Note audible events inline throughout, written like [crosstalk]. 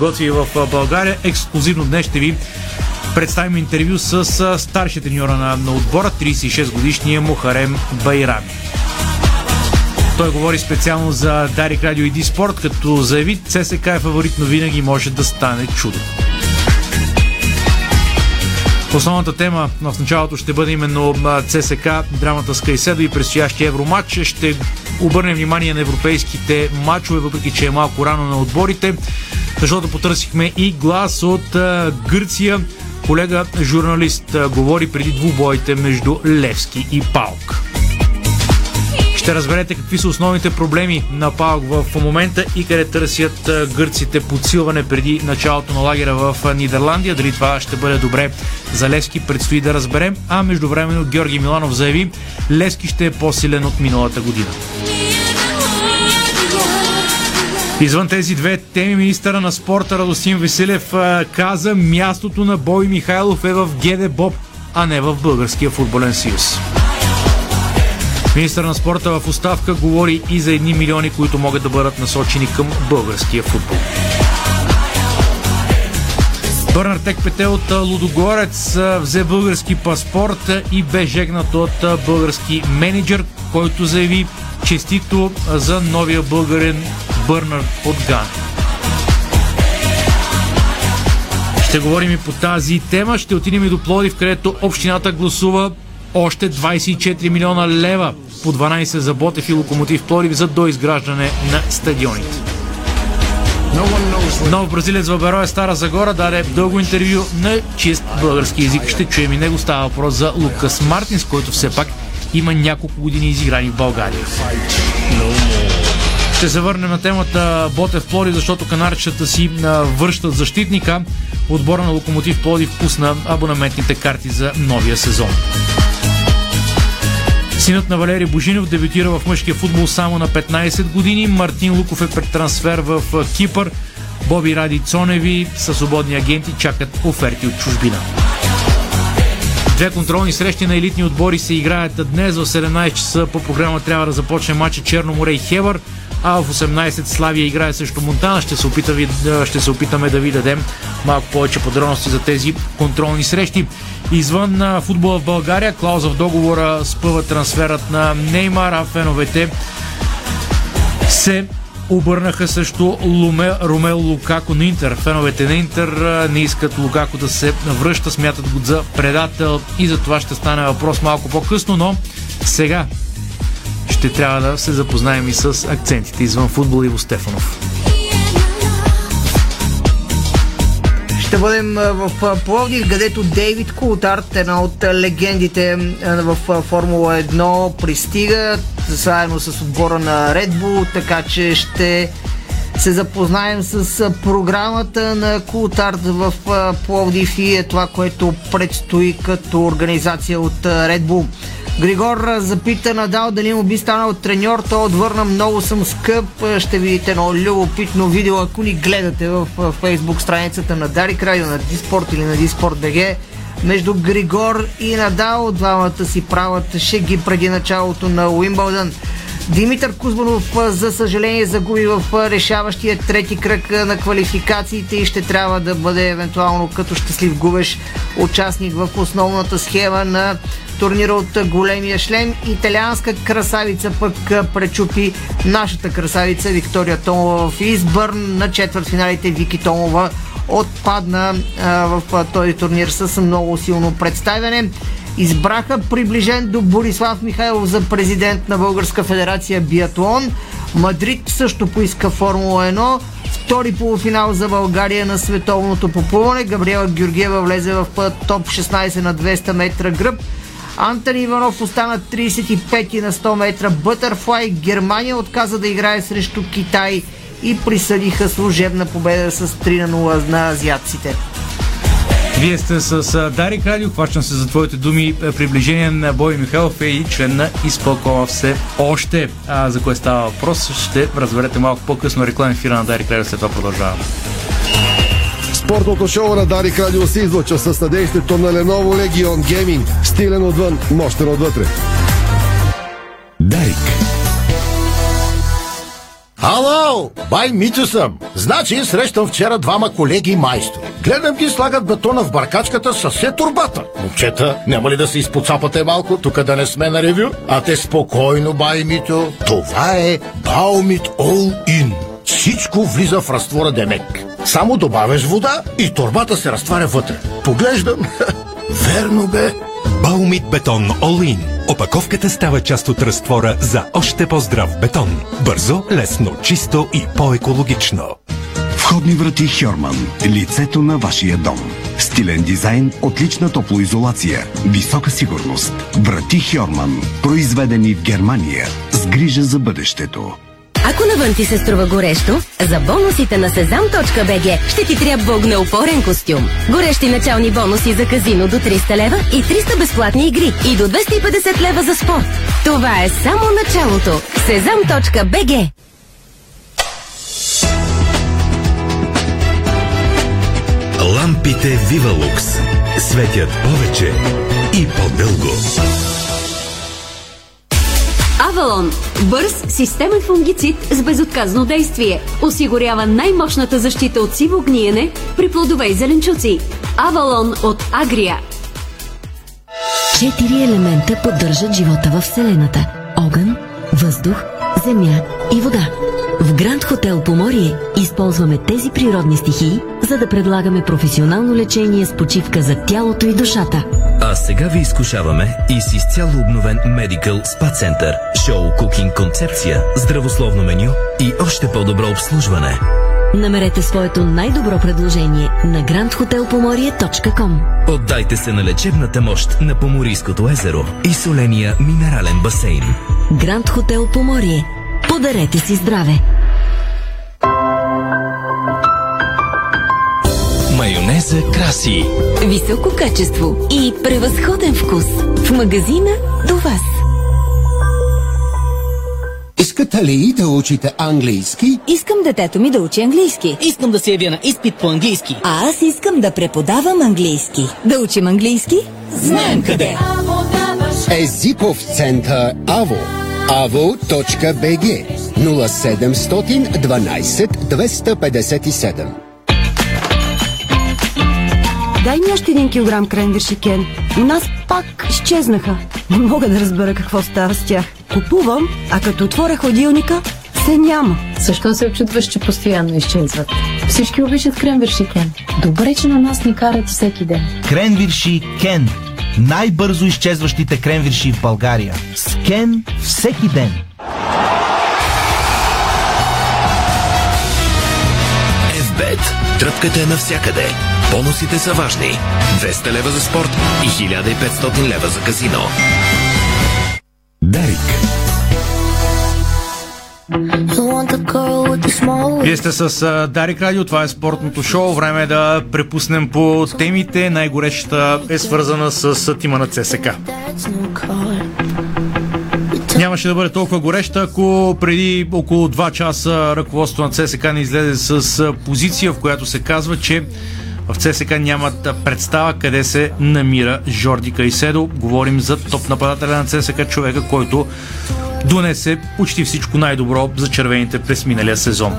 готви в България. Ексклюзивно днес ще ви представим интервю с старшия треньора на, на отбора, 36 годишния Мухарем Байрами. Той говори специално за Дарик Радио и Диспорт, като заяви ЦСК е фаворит, но винаги може да стане чудо. Основната тема в началото ще бъде именно ЦСК, драмата с Кайседо и предстоящия евроматч. Ще обърнем внимание на европейските матчове, въпреки че е малко рано на отборите защото потърсихме и глас от Гърция. Колега журналист говори преди двубоите между Левски и Паук. Ще разберете какви са основните проблеми на Паук в момента и къде търсят гърците подсилване преди началото на лагера в Нидерландия. Дали това ще бъде добре за Левски, предстои да разберем. А междувременно Георги Миланов заяви, Левски ще е по-силен от миналата година. Извън тези две теми, министъра на спорта Радостин Веселев каза, мястото на Бой Михайлов е в ГД Боб, а не в Българския футболен съюз. Министър на спорта в оставка говори и за едни милиони, които могат да бъдат насочени към българския футбол. Бърнар Текпете от Лудогорец взе български паспорт и бе жегнат от български менеджер, който заяви честито за новия българен Бърнар от Ган. Ще говорим и по тази тема. Ще отидем и до Плодив, където общината гласува още 24 милиона лева по 12 за Ботев и Локомотив Плодив за доизграждане на стадионите. Нов бразилец в Бероя Стара Загора даде дълго интервю на чист български язик. Ще чуем и него. Става въпрос за Лукас Мартинс, който все пак има няколко години изиграни в България. Ще се върнем на темата Ботев Плоди, защото канарчета си връщат защитника. Отбора на Локомотив Плоди впусна абонаментните карти за новия сезон. Синът на Валери Божинов дебютира в мъжкия футбол само на 15 години. Мартин Луков е пред трансфер в Кипър. Боби Ради Цоневи са свободни агенти чакат оферти от чужбина. Две контролни срещи на елитни отбори се играят днес в 17 часа. По програма трябва да започне матча Черно море и Хевър а в 18 Славия играе срещу Монтана. Ще се, опитаме, ще се опитаме да ви дадем малко повече подробности за тези контролни срещи. Извън футбола в България, клауза в договора спъва трансферът на Неймар, а феновете се обърнаха също Луме, Ромел Лукако на Интер. Феновете на Интер не искат Лукако да се връща, смятат го за предател и за това ще стане въпрос малко по-късно, но сега ще трябва да се запознаем и с акцентите извън футбол и Стефанов. Ще бъдем в Пловдив, където Дейвид Култарт, една от легендите в Формула 1, пристига заедно с отбора на Red Bull, така че ще се запознаем с програмата на Култарт в Пловдив и е това, което предстои като организация от Red Bull. Григор запита Надал дали му би станал треньор. Той отвърна много съм скъп. Ще видите едно любопитно видео, ако ни гледате в фейсбук страницата на Дарик Радио, на Диспорт или на Диспорт БГ. Между Григор и Надал двамата си правят шеги преди началото на Уимбълдън. Димитър Кузманов, за съжаление, загуби в решаващия трети кръг на квалификациите и ще трябва да бъде евентуално като щастлив губеш участник в основната схема на турнира от големия шлем. Италианска красавица пък пречупи нашата красавица Виктория Томова в Избърн на четвъртфиналите Вики Томова отпадна а, в този турнир с много силно представяне. Избраха приближен до Борислав Михайлов за президент на Българска федерация биатлон. Мадрид също поиска Формула 1. Втори полуфинал за България на световното поплуване. Габриела Георгиева влезе в топ 16 на 200 метра гръб. Антони Иванов остана 35 на 100 метра. Бътърфлай Германия отказа да играе срещу Китай и присъдиха служебна победа с 3 на 0 на азиатците. Вие сте с Дарик Радио, хващам се за твоите думи. Приближение на Бой Михайлов е и член на изпълкома все още. А, за кое става въпрос, ще разберете малко по-късно реклами ефира на Дарик Радио, след това продължаваме. Спортното шоу на Дарик Радио се излъчва със съдействието на Lenovo Legion Gaming. Стилен отвън, мощен отвътре. Дарик. Ало, бай Митю съм. Значи срещам вчера двама колеги майстори. Гледам ги слагат бетона в баркачката с все турбата. Момчета, няма ли да се изпоцапате малко, тук да не сме на ревю? А те спокойно, бай Митю. Това е Баумит All In. Всичко влиза в разтвора Демек. Само добавяш вода и турбата се разтваря вътре. Поглеждам. [laughs] Верно бе. Баумит бетон In. Опаковката става част от разтвора за още по-здрав бетон. Бързо, лесно, чисто и по-екологично. Входни врати Хьорман. Лицето на вашия дом. Стилен дизайн, отлична топлоизолация, висока сигурност. Врати Хьорман. Произведени в Германия. С грижа за бъдещето. Ако навън ти се струва горещо, за бонусите на sezam.bg ще ти трябва огнеупорен костюм. Горещи начални бонуси за казино до 300 лева и 300 безплатни игри и до 250 лева за спорт. Това е само началото. sezam.bg Лампите Вивалукс светят повече и по-дълго. Авалон. Бърз системен фунгицид с безотказно действие. Осигурява най-мощната защита от сиво гниене при плодове и зеленчуци. Авалон от Агрия. Четири елемента поддържат живота в Вселената. Огън, въздух, земя и вода. В Гранд Хотел Поморие използваме тези природни стихии, за да предлагаме професионално лечение с почивка за тялото и душата. А сега ви изкушаваме и с изцяло обновен Medical Spa Center, шоу кукинг концепция, здравословно меню и още по-добро обслужване. Намерете своето най-добро предложение на grandhotelpomorie.com Отдайте се на лечебната мощ на Поморийското езеро и соления минерален басейн. Гранд Хотел Поморие. Подарете си здраве! Майонеза краси. Високо качество и превъзходен вкус. В магазина до вас. Искате ли да учите английски? Искам детето ми да учи английски. Искам да се явя на изпит по английски. А аз искам да преподавам английски. Да учим английски? Знаем къде! Езиков център АВО avo.bg 0712 257 Дай ми още един килограм кренвирши, Кен. У нас пак изчезнаха. Не мога да разбера какво става с тях. Купувам, а като отворя хладилника, се няма. Защо се очудваш, че постоянно изчезват? Всички обичат кренвирши, Кен. Добре, че на нас ни карат всеки ден. Кренвирши Кен. Най-бързо изчезващите кренвирши в България. С Кен всеки ден. Тръпката е навсякъде. Бонусите са важни. 200 лева за спорт и 1500 лева за казино. Дарик. Вие сте с Дарик Радио, това е спортното шоу. Време е да препуснем по темите. Най-горещата е свързана с тима на ЦСК. Нямаше да бъде толкова гореща, ако преди около 2 часа ръководството на ЦСК не излезе с позиция, в която се казва, че в ЦСК нямат представа къде се намира Жорди Кайседо. Говорим за топ нападателя на ЦСК, човека, който донесе почти всичко най-добро за червените през миналия сезон.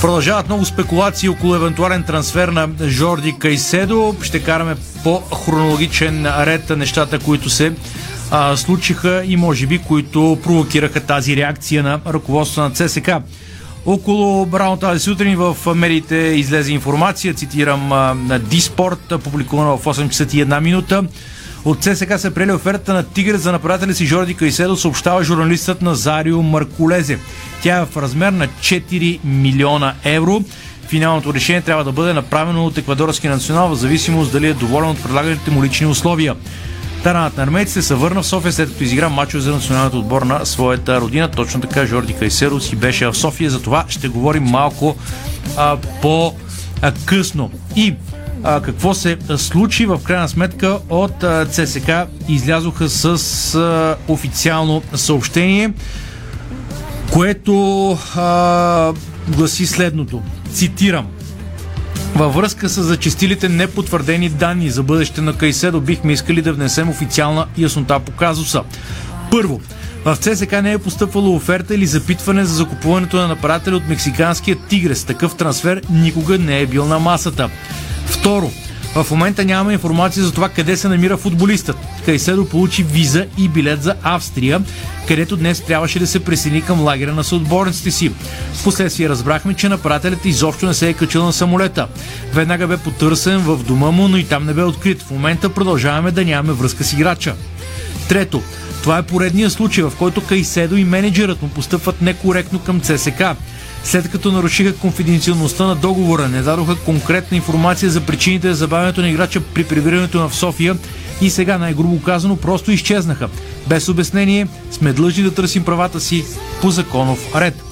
Продължават много спекулации около евентуален трансфер на Жорди Кайседо. Ще караме по хронологичен ред нещата, които се а, случиха и може би които провокираха тази реакция на ръководството на ЦСК. Около рано тази сутрин в медиите излезе информация, цитирам на Диспорт, публикувана в 8 часа и 1 минута. От ЦСК се прели оферта на Тигър за нападателя си Жорди Кайседо, съобщава журналистът Назарио Маркулезе. Тя е в размер на 4 милиона евро. Финалното решение трябва да бъде направено от еквадорския национал в зависимост дали е доволен от предлаганите му лични условия. Таранът на армейците се върна в София след като изигра мачове за националният отбор на своята родина. Точно така Жорди Кайсеро си беше в София. За това ще говорим малко а, по-късно. И а, какво се случи в крайна сметка от а, ЦСК излязоха с а, официално съобщение, което а, гласи следното. Цитирам. Във връзка с зачистилите непотвърдени данни за бъдеще на Кайседо, бихме искали да внесем официална яснота по казуса. Първо, В ЦСК не е постъпвала оферта или запитване за закупуването на нападателя от мексиканския Тигрес. Такъв трансфер никога не е бил на масата. Второ, в момента нямаме информация за това къде се намира футболистът. Кайседо получи виза и билет за Австрия, където днес трябваше да се присъедини към лагера на съотборниците си. Впоследствие разбрахме, че нападателят изобщо не се е качил на самолета. Веднага бе потърсен в дома му, но и там не бе открит. В момента продължаваме да нямаме връзка с играча. Трето, това е поредният случай, в който Кайседо и менеджерът му постъпват некоректно към ЦСК. След като нарушиха конфиденциалността на договора, не дадоха конкретна информация за причините за забавянето на играча при прибирането на в София и сега най-грубо казано просто изчезнаха. Без обяснение сме длъжни да търсим правата си по законов ред.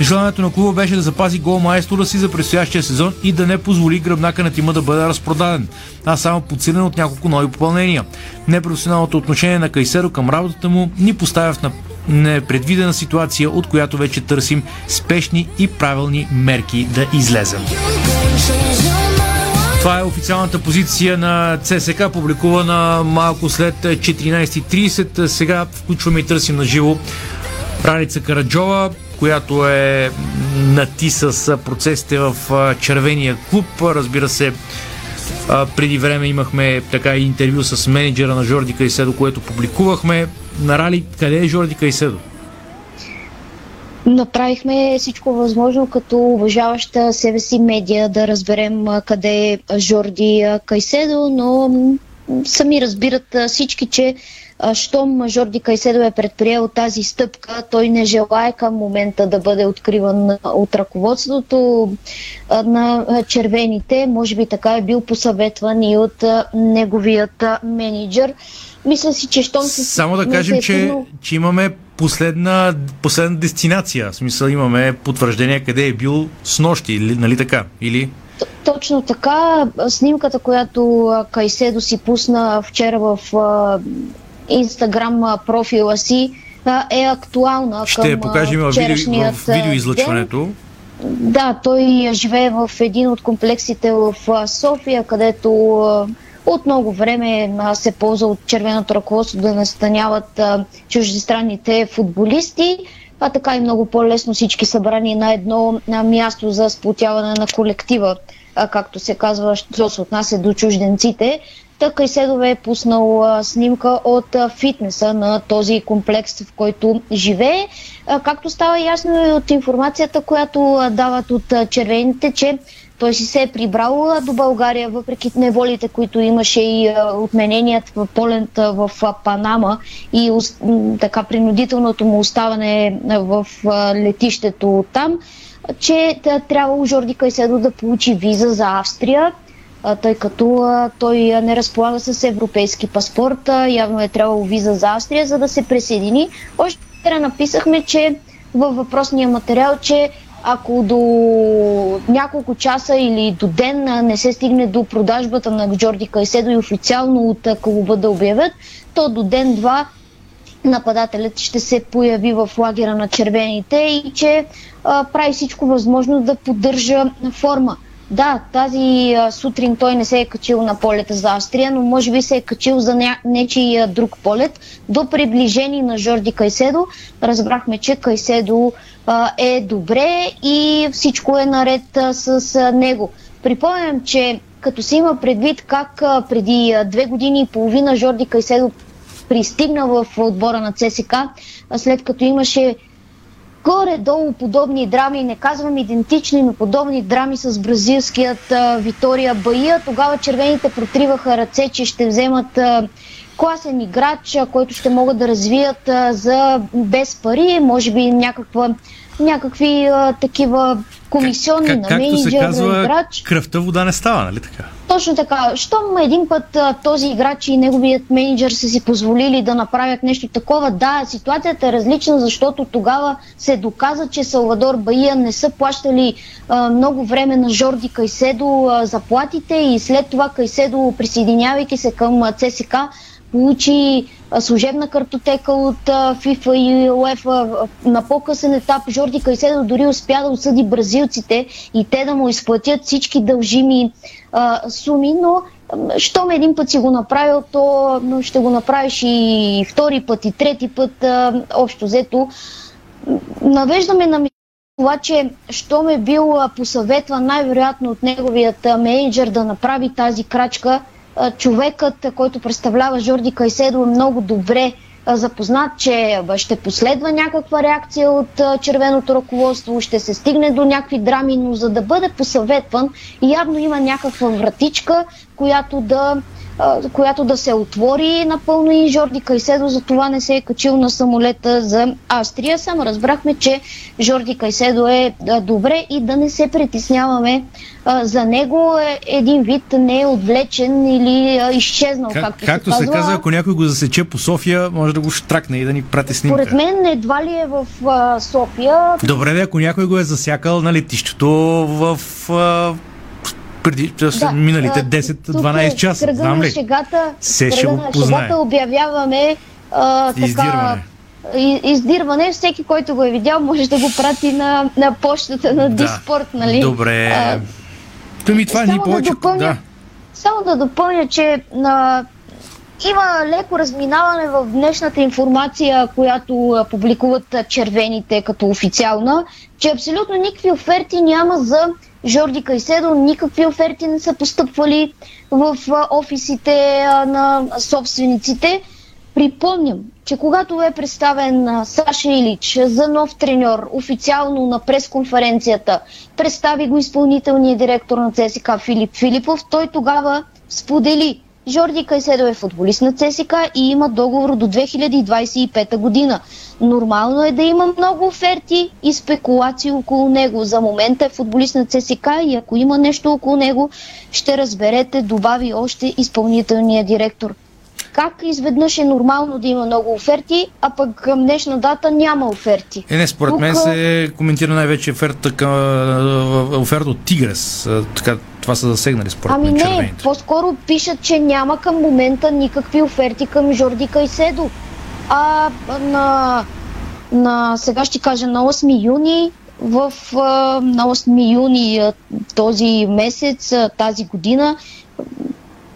Желанието на клуба беше да запази гол майстора си за предстоящия сезон и да не позволи гръбнака на тима да бъде разпродаден, а само подсилен от няколко нови попълнения. Непрофесионалното отношение на Кайсеро към работата му ни поставя в непредвидена ситуация, от която вече търсим спешни и правилни мерки да излезем. Това е официалната позиция на ЦСК, публикувана малко след 14.30. Сега включваме и търсим на живо Раница Караджова, която е нати с процесите в червения клуб. Разбира се, преди време имахме така и интервю с менеджера на Жорди Кайседо, което публикувахме. Нарали, къде е Жорди Кайседо? Направихме всичко възможно като уважаваща себе си медия да разберем къде е Жорди Кайседо, но сами разбират всички, че щом Жорди Кайседо е предприел тази стъпка, той не желая към момента да бъде откриван от ръководството на червените. Може би така е бил посъветван и от неговият менеджер. Мисля си, че щом се... Само да кажем, е че, че имаме последна, последна дестинация. В смисъл имаме потвърждение къде е бил с нощи, нали така? Или... Точно така. Снимката, която Кайседо си пусна вчера в Инстаграм профила си е актуална Ще към покажем в, видео, в видеоизлъчването. Ден. Да, той живее в един от комплексите в София, където от много време се ползва от червеното ръководство да настаняват чуждестранните футболисти а така и много по-лесно всички събрани на едно място за сплотяване на колектива, както се казва, що се отнася до чужденците. Та Кайседове е пуснал снимка от фитнеса на този комплекс, в който живее. Както става ясно и от информацията, която дават от червените, че той си се е прибрал до България, въпреки неволите, които имаше и отмененият в полента в Панама и така принудителното му оставане в летището там, че трябвало Жорди Кайседо да получи виза за Австрия тъй като той не разполага с европейски паспорт. Явно е трябвало виза за Австрия, за да се присъедини. Още написахме, че във въпросния материал, че ако до няколко часа или до ден не се стигне до продажбата на Джорди Кайседо и официално от клуба да обявят, то до ден-два нападателят ще се появи в лагера на червените и че а, прави всичко възможно да поддържа форма. Да, тази а, сутрин той не се е качил на полета за Австрия, но може би се е качил за ня... нечи друг полет. До приближение на Жорди Кайседо разбрахме, че Кайседо е добре и всичко е наред с него. Припомням, че като се има предвид как преди две години и половина Жорди Кайседо пристигна в отбора на ЦСК, след като имаше горе-долу подобни драми, не казвам идентични, но подобни драми с бразилският Витория Баия. Тогава червените протриваха ръце, че ще вземат а, класен играч, който ще могат да развият за без пари, може би някаква, някакви а, такива комисионни как, как, на менеджер, се казва, играч. кръвта вода не става, нали така? Точно така. Щом един път а, този играч и неговият менеджер са си позволили да направят нещо такова, да, ситуацията е различна, защото тогава се доказа, че Салвадор Баия не са плащали а, много време на Жорди Кайседо а, заплатите и след това Кайседо, присъединявайки се към ЦСК, получи служебна картотека от FIFA и UEFA. На по-късен етап Жорди Кайседо дори успя да осъди бразилците и те да му изплатят всички дължими а, суми, но щом един път си го направил, то ще го направиш и втори път, и трети път, а, общо взето. Навеждаме на това, че щом е бил посъветван най-вероятно от неговият менеджер да направи тази крачка, човекът, който представлява Жорди Кайседо е много добре запознат, че ще последва някаква реакция от червеното ръководство, ще се стигне до някакви драми, но за да бъде посъветван, явно има някаква вратичка, която да която да се отвори напълно и Жорди Кайседо за това не се е качил на самолета за Австрия. Само разбрахме, че Жорди Кайседо е добре и да не се притесняваме за него е един вид не е отвлечен или изчезнал, как, както, както се, казва. ако някой го засече по София, може да го штракне и да ни прати снимка. Според мен едва ли е в София. Добре, ако някой го е засякал на летището в преди да, миналите 10-12 е часа. Кръга Знам ли? Шегата, Се ще го познае. Шегата обявяваме а, така, издирване. издирване. Всеки, който го е видял, може да го прати на, на почтата на да. Диспорт. Нали? Добре. А, ми това ни повече. Да, допълня, да. Само да допълня, че на, има леко разминаване в днешната информация, която публикуват червените като официална, че абсолютно никакви оферти няма за Жорди Кайседо, никакви оферти не са постъпвали в офисите на собствениците. Припомням, че когато е представен Саша Илич за нов треньор официално на пресконференцията, представи го изпълнителният директор на ЦСК Филип Филипов, той тогава сподели, Жорди Кайседо е футболист на ЦСК и има договор до 2025 година. Нормално е да има много оферти и спекулации около него. За момента е футболист на ЦСК и ако има нещо около него, ще разберете, добави още изпълнителния директор. Как изведнъж е нормално да има много оферти, а пък към днешна дата няма оферти? Е, не, според Тук... мен се коментира най-вече оферта, към, оферта от Тигрес. Така, това са засегнали според ами мен не, червените. по-скоро пишат, че няма към момента никакви оферти към Жорди Кайседо. А на, на сега ще кажа на 8 юни в, на 8 юни този месец, тази година,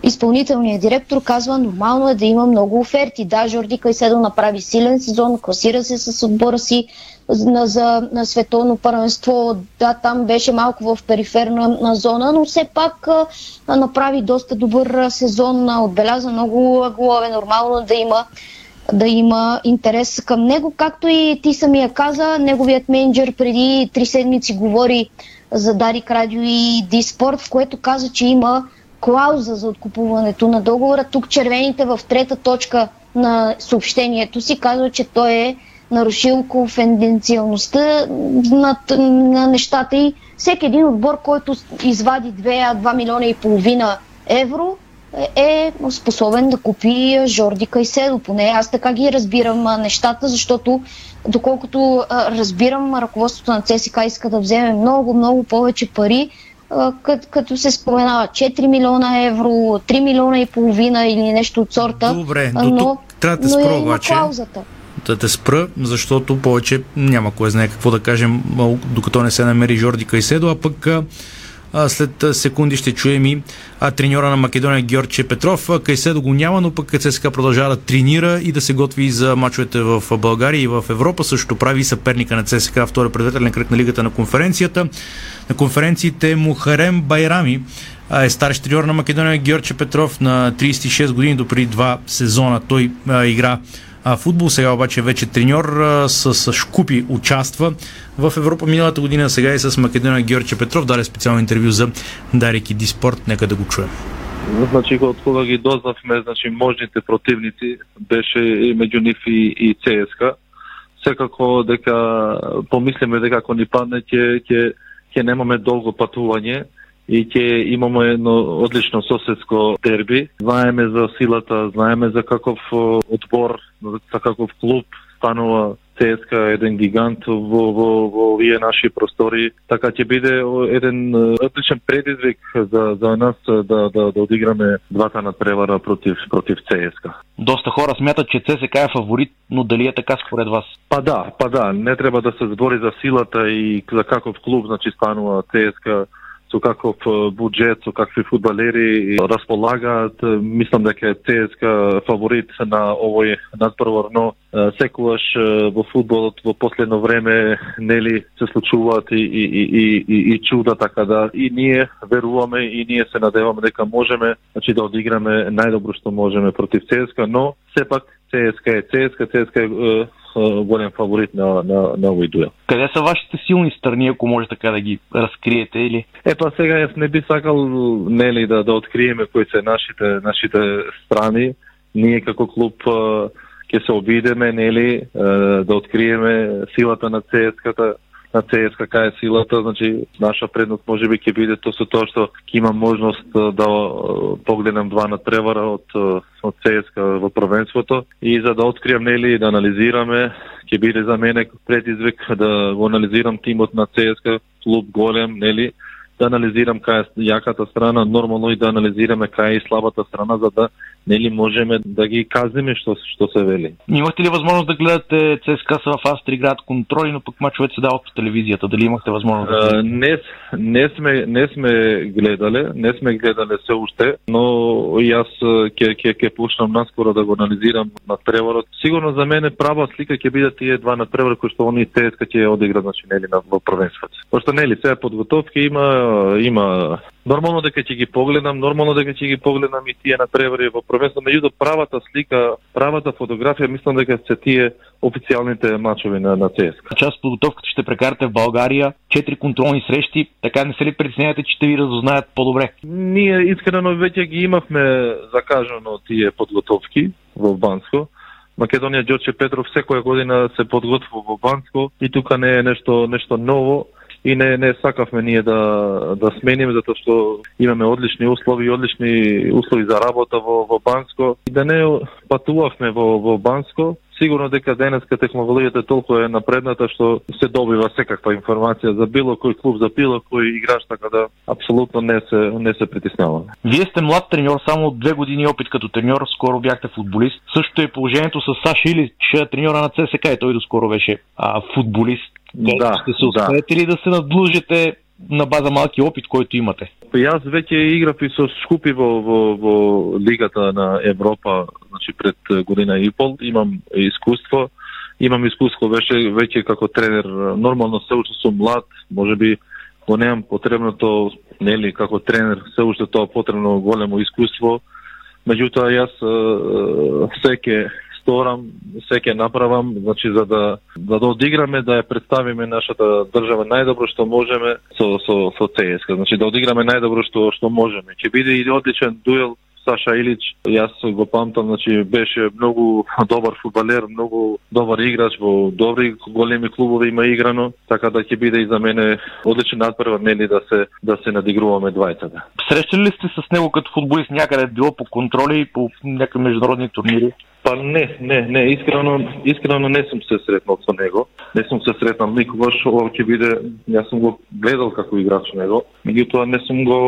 изпълнителният директор казва, нормално е да има много оферти. Да, Жорди Кайседо направи силен сезон, класира се с отбора си на, за, на световно първенство. Да, там беше малко в периферна на зона, но все пак а, направи доста добър сезон, отбеляза много голове. Нормално е да има да има интерес към него. Както и ти самия каза, неговият менеджер преди три седмици говори за Дарик Радио и Диспорт, в което каза, че има клауза за откупуването на договора. Тук червените в трета точка на съобщението си казва, че той е нарушил конфиденциалността на, на нещата и всеки един отбор, който извади 2-2 милиона и половина евро, е способен да купи Жорди Кайседо. Поне аз така ги разбирам нещата, защото доколкото разбирам, ръководството на ЦСК иска да вземе много, много повече пари, като, като се споменава 4 милиона евро, 3 милиона и половина или нещо от сорта. Добре, но, но тук трябва да спра обаче. Клаузата. Да те спра, защото повече няма кой знае какво да кажем, докато не се намери Жорди Кайседо, а пък след секунди ще чуем и треньора на Македония Георгия Петров. Кайседо го няма, но пък ЦСКА продължава да тренира и да се готви за мачовете в България и в Европа. Също прави съперника на ЦСКА втори предветелен кръг на лигата на конференцията. На конференциите Мухарем Байрами е старши треньор на Македония Георгия Петров на 36 години, допреди два сезона той игра а, футбол. Сега обаче вече треньор с, с Шкупи участва в Европа миналата година. Сега и с Македония Георгия Петров даде специално интервю за Дарик и Диспорт. Нека да го чуем. Значи, от кога ги дознахме, значи, можните противници беше и между нив и, и ЦСКА. Секако дека помислиме дека ако ни падне, ќе, ќе, ќе немаме долго патување и ќе имаме едно одлично соседско дерби. Знаеме за силата, знаеме за каков одбор, за каков клуб станува ЦСКА е еден гигант во, во, во овие наши простори, така ќе биде еден отличен предизвик за, за нас да, да, да одиграме двата надпревара против, против ЦСКА. Доста хора смятат, че ЦСКА е фаворит, но дали е така според вас? Па да, па да, не треба да се збори за силата и за каков клуб значи станува ЦСКА со каков буџет, со какви фудбалери располагаат. Мислам дека е ЦСКА фаворит на овој надпрвар, но секогаш во фудбалот во последно време нели се случуваат и, и, и, и, и чуда, така да и ние веруваме и ние се надеваме дека можеме значи, да одиграме најдобро што можеме против ЦСКА, но сепак ЦСКА е ЦСКА, ЦСКА е голем фаворит на, на, на дуел. Къде са вашите силни страни, ако може така да ги разкриете или? Е, па сега јас не би сакал нели да, да откриеме кои се нашите, нашите страни. Ние како клуб ќе се обидеме, нели, да откриеме силата на ЦСКА-та, на кака е силата, значи наша предност може би ќе биде то со тоа што има можност да погледнам два надпревара од од ЦСКА во првенството и за да открием нели да анализираме ќе биде за мене предизвик да го анализирам тимот на ЦСКА клуб голем нели да анализирам кај е јаката страна, нормално и да анализираме кај е слабата страна, за да нели можеме да ги казниме што што се вели. Имахте ли възможност да гледате ЦСКА в Австрия играат контроли, но пък мачовете се дават по телевизията? Дали имахте възможност да? Не, не сме не сме гледале, не сме гледале се уште, но и аз ќе ќе ќе пушнам наскоро да го анализирам на преворот. Сигурно за мене права слика ќе бидат тие два на превор кои што они ЦСКА ќе одиграат значи нели на во првенството. Пошто нели сега подготовки има има нормално дека ќе ги погледам, нормално дека ќе ги погледам и тие на превори во првенство, меѓутоа правата слика, правата фотографија мислам дека се тие официјалните мачови на на ЦСКА. Част подготовката ще прекарате в България, четири контролни срещи, така не се ли притеснявате, че ще ви разузнаят по-добре? Ние искрено веќе ги имавме закажано тие подготовки во Банско. Македонија Ѓорче Петров секоја година се подготвува во Банско и тука не е нешто нешто ново и не не сакавме ние да да смениме затоа што имаме одлични услови одлични услови за работа во во Банско и да не патувавме во во Банско Сигурно дека денеска технологијата толку е напредната што се добива секаква информација за било кој клуб, за било кој играч, така да апсолутно не се не се притеснаваме. Вие сте млад треньор, само две години опит като треньор, скоро бяхте футболист. Също е положението с Саш Илич, треньора на ЦСКА и той доскоро беше а, футболист. Да, ще се успеете да. ли да се надлужите на база малки опит, който имате? Јас веќе играв и со Скупи во, во, во Лигата на Европа, значи пред година и пол. Имам искуство. Имам искуство веќе, веќе како тренер. Нормално се уште сум млад, може би го немам потребното, нели, како тренер, се уште тоа потребно големо искуство. Меѓутоа, јас секе сторам, се ќе направам, значи за да за да одиграме да ја представиме нашата држава најдобро што можеме со со со ЦСКА. Значи да одиграме најдобро што што можеме. Ќе биде и одличен дуел Саша Илич, јас го памтам, значи беше многу добар фудбалер, многу добар играч во добри големи клубови има играно, така да ќе биде и за мене одличен надпревар нели да се да се надигруваме двајцата. Срещали ли сте с него като фудболист някъде било по контроли и по някакви международни турнири? Па не, не, не, искрено, искрено не сум се сретнал со него. Не сум се сретнал никогаш, ова ќе биде, јас сум го гледал како играч него, меѓутоа не сум го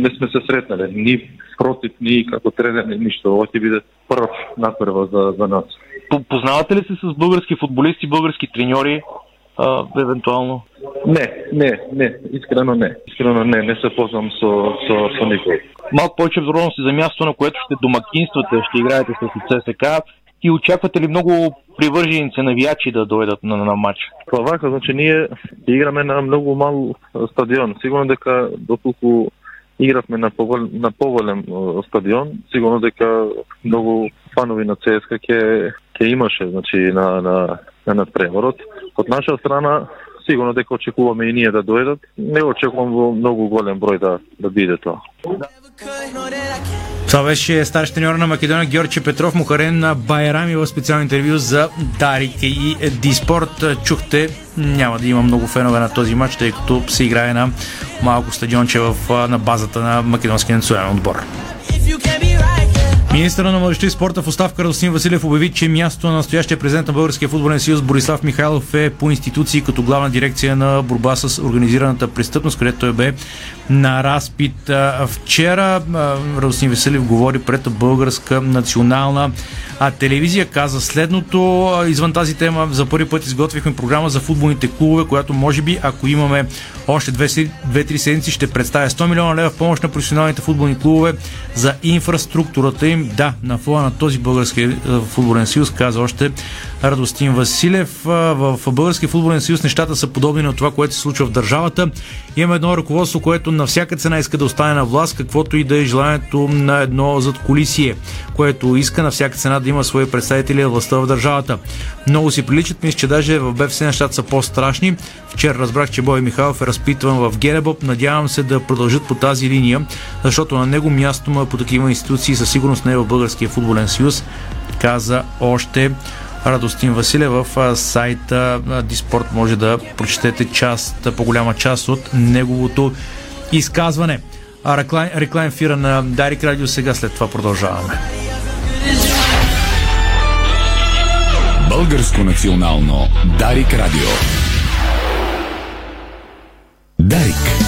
не сме се сретнале ни против ни како тренер ни ништо. Ова ќе биде прв надпрва за за нас. Познавате ли се с български футболисти, български треньори? А, евентуално? Не, не, не, искрено не. Искрено не, не се познам со, со, со никој. Малко повече подробности за място, на което ще домакинствате, ще играете с ЦСК и очаквате ли много привърженици навиячи да дойдат на, на матч? Това вака, значи ние играме на много мал стадион. Сигурно дека дополку игравме на, повол, на поволен стадион, сигурно дека многу фанови на ЦСКА ќе ќе имаше значи на на на надпреварот. Од наша страна сигурно дека очекуваме и ние да дојдат. Не очекувам во многу голем број да да биде тоа. Това беше старши треньор на Македония Георги Петров, Мухарен на Байрами в специално интервю за Дарик и Диспорт. Чухте, няма да има много фенове на този матч, тъй като се играе на малко стадионче в, на базата на македонския национален отбор. Министъра на младеща и спорта в оставка Радостин Василев обяви, че мястото на настоящия президент на Българския футболен съюз Борислав Михайлов е по институции като главна дирекция на борба с организираната престъпност, където той бе на разпит. Вчера Радостин Василев говори пред българска национална телевизия. Каза следното. Извън тази тема за първи път изготвихме програма за футболните клубове, която може би, ако имаме още 2-3 седмици, ще представя 100 милиона лева в помощ на професионалните футболни клубове за инфраструктурата им. Да, на фона на този български футболен съюз, каза още Радостин Василев. В Българския футболен съюз нещата са подобни на това, което се случва в държавата. Имаме едно ръководство, което на всяка цена иска да остане на власт, каквото и да е желанието на едно зад колисие, което иска на всяка цена да има свои представители властта в държавата. Много си приличат, мисля, че даже в БФС нещата са по-страшни. Вчера разбрах, че Бой Михайлов е разпитван в Геребоп. Надявам се да продължат по тази линия, защото на него място е по такива институции със сигурност не в Българския футболен съюз, каза още Радостин Василев в сайта Диспорт може да прочетете част, по-голяма част от неговото изказване. А реклам, реклам фира на Дарик Радио сега след това продължаваме. Българско национално Дарик Радио. Дарик.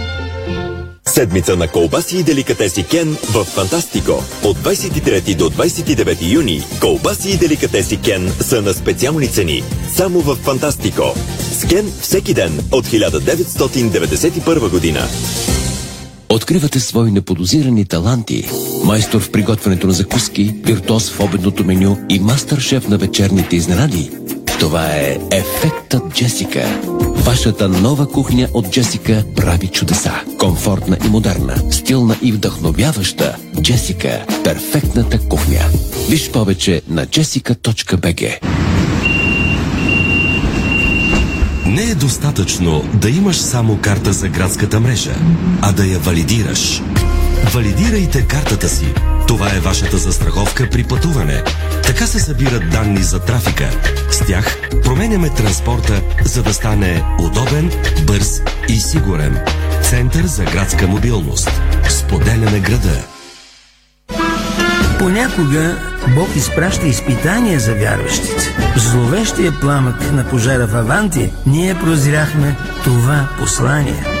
Седмица на колбаси и деликатеси Кен в Фантастико. От 23 до 29 юни колбаси и деликатеси Кен са на специални цени. Само в Фантастико. С Кен всеки ден от 1991 година. Откривате свои неподозирани таланти. Майстор в приготвянето на закуски, виртуоз в обедното меню и мастър-шеф на вечерните изненади. Това е Ефектът Джесика. Вашата нова кухня от Джесика прави чудеса. Комфортна и модерна, стилна и вдъхновяваща. Джесика – перфектната кухня. Виж повече на jessica.bg Не е достатъчно да имаш само карта за градската мрежа, а да я валидираш. Валидирайте картата си. Това е вашата застраховка при пътуване. Така се събират данни за трафика. С тях променяме транспорта, за да стане удобен, бърз и сигурен. Център за градска мобилност. Споделяме града. Понякога Бог изпраща изпитания за вярващите. Зловещия пламък на пожара в Аванти ние прозряхме това послание.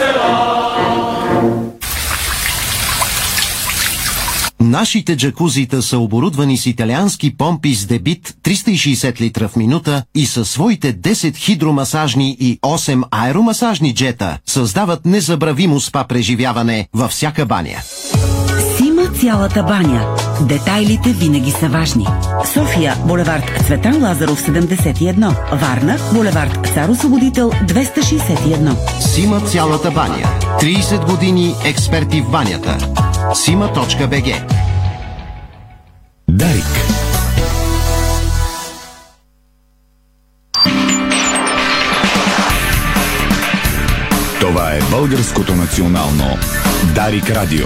Нашите джакузита са оборудвани с италиански помпи с дебит 360 литра в минута и със своите 10 хидромасажни и 8 аеромасажни джета създават незабравимо спа преживяване във всяка баня. Сима цялата баня. Детайлите винаги са важни. София, булевард Цветан Лазаров 71. Варна, булевард Цар Освободител 261. Сима цялата баня. 30 години експерти в банята. Сима.бг Дарик. Това е българското национално Дарик Радио.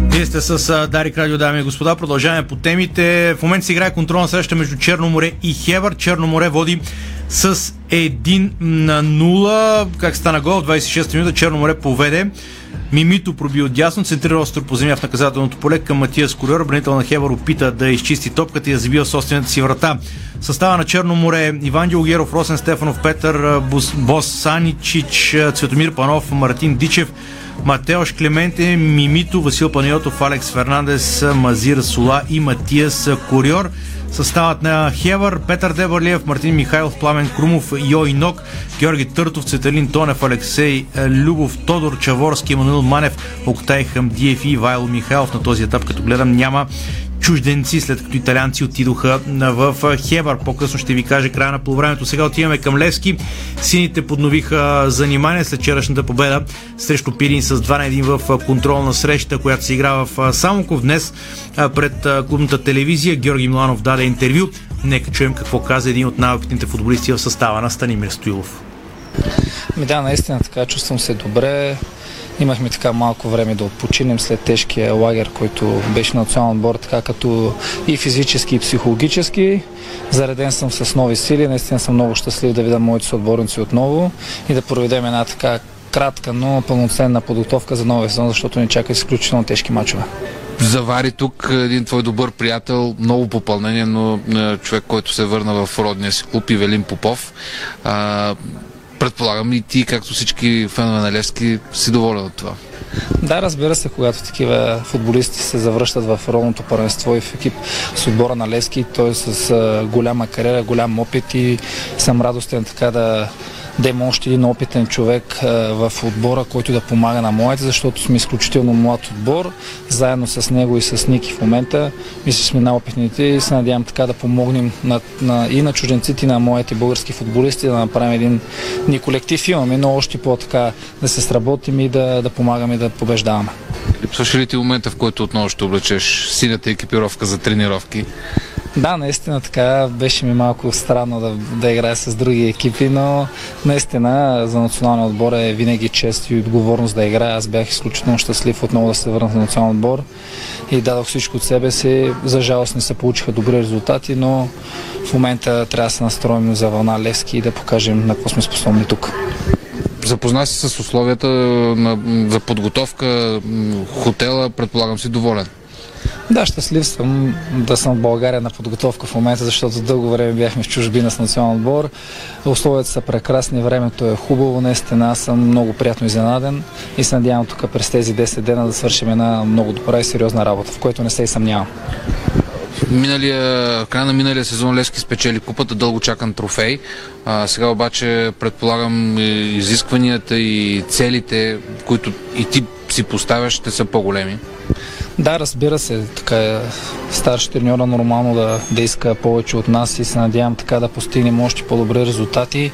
Вие сте с Дарик Радио, дами и господа. Продължаваме по темите. В момента се играе контролна среща между Черно море и Хевър. Черно море води с 1 на 0. Как стана гол? 26 минута Черно море поведе. Мимито проби от дясно, центрира остро по земя в наказателното поле към Матия Скорер. Бранител на Хевър опита да изчисти топката и да забива собствената си врата. Състава на Черно море Иван Дилгеров, Росен Стефанов, Петър Бос Саничич, Цветомир Панов, Мартин Дичев, Матеош Клементе, Мимито, Васил Панайотов, Алекс Фернандес, Мазир Сола и Матиас Куриор. Съставът на Хевър, Петър Дебърлиев, Мартин Михайлов, Пламен Крумов, Йой Нок, Георги Търтов, Цветелин Тонев, Алексей Любов, Тодор Чаворски, Емануил Манев, Октай Хамдиев и Вайло Михайлов. На този етап, като гледам, няма чужденци, след като италианци отидоха в Хебър. По-късно ще ви кажа края на полувремето. Сега отиваме към Левски. Сините подновиха занимание след вчерашната победа срещу Пирин с 2 на 1 в контролна среща, която се игра в Самоков. Днес пред клубната телевизия Георги Миланов даде интервю. Нека чуем какво каза един от най-опитните футболисти в състава на Станимир Стоилов. Ми да, наистина така, чувствам се добре. Имахме така малко време да отпочинем след тежкия лагер, който беше национален отбор, така като и физически, и психологически. Зареден съм с нови сили. Наистина съм много щастлив да видя моите съотборници отново и да проведем една така кратка, но пълноценна подготовка за новия сезон, защото ни чака изключително тежки мачове. Завари тук един твой добър приятел, много попълнение, но е, човек, който се върна в родния си клуб, Ивелин Попов. А, предполагам и ти, както всички фенове на Левски, си доволен от това. Да, разбира се, когато такива футболисти се завръщат в родното първенство и в екип с отбора на Левски, той е с голяма кариера, голям опит и съм радостен така да, да има още един опитен човек в отбора, който да помага на моите, защото сме изключително млад отбор. Заедно с него и с Ники в момента, мисля, сме най-опитните и се надявам така да помогнем на, на, и на чужденците, и на моите български футболисти да направим един ни колектив имаме, но още по-така да се сработим и да, да помагаме да побеждаваме. Липсваше ли ти момента, в който отново ще облечеш синята екипировка за тренировки? Да, наистина така беше ми малко странно да, да играя с други екипи, но наистина за националния отбор е винаги чест и отговорност да играя. Аз бях изключително щастлив отново да се върна в националния отбор и дадох всичко от себе си. За жалост не се получиха добри резултати, но в момента трябва да се настроим за вълна Левски и да покажем на какво сме способни тук. Запозна си с условията на, за подготовка, хотела, предполагам си доволен. Да, щастлив съм да съм в България на подготовка в момента, защото дълго време бяхме в чужбина с национален отбор. Условията са прекрасни, времето е хубаво, наистина аз съм много приятно изненаден и се надявам тук през тези 10 дена да свършим една много добра и сериозна работа, в което не се и съмнявам. Миналия, края на миналия сезон Лески спечели купата, дълго чакан трофей. А, сега обаче предполагам изискванията и целите, които и ти си поставяш, ще са по-големи. Да, разбира се, така е старши треньора нормално да, да иска повече от нас и се надявам така да постигнем още по-добри резултати.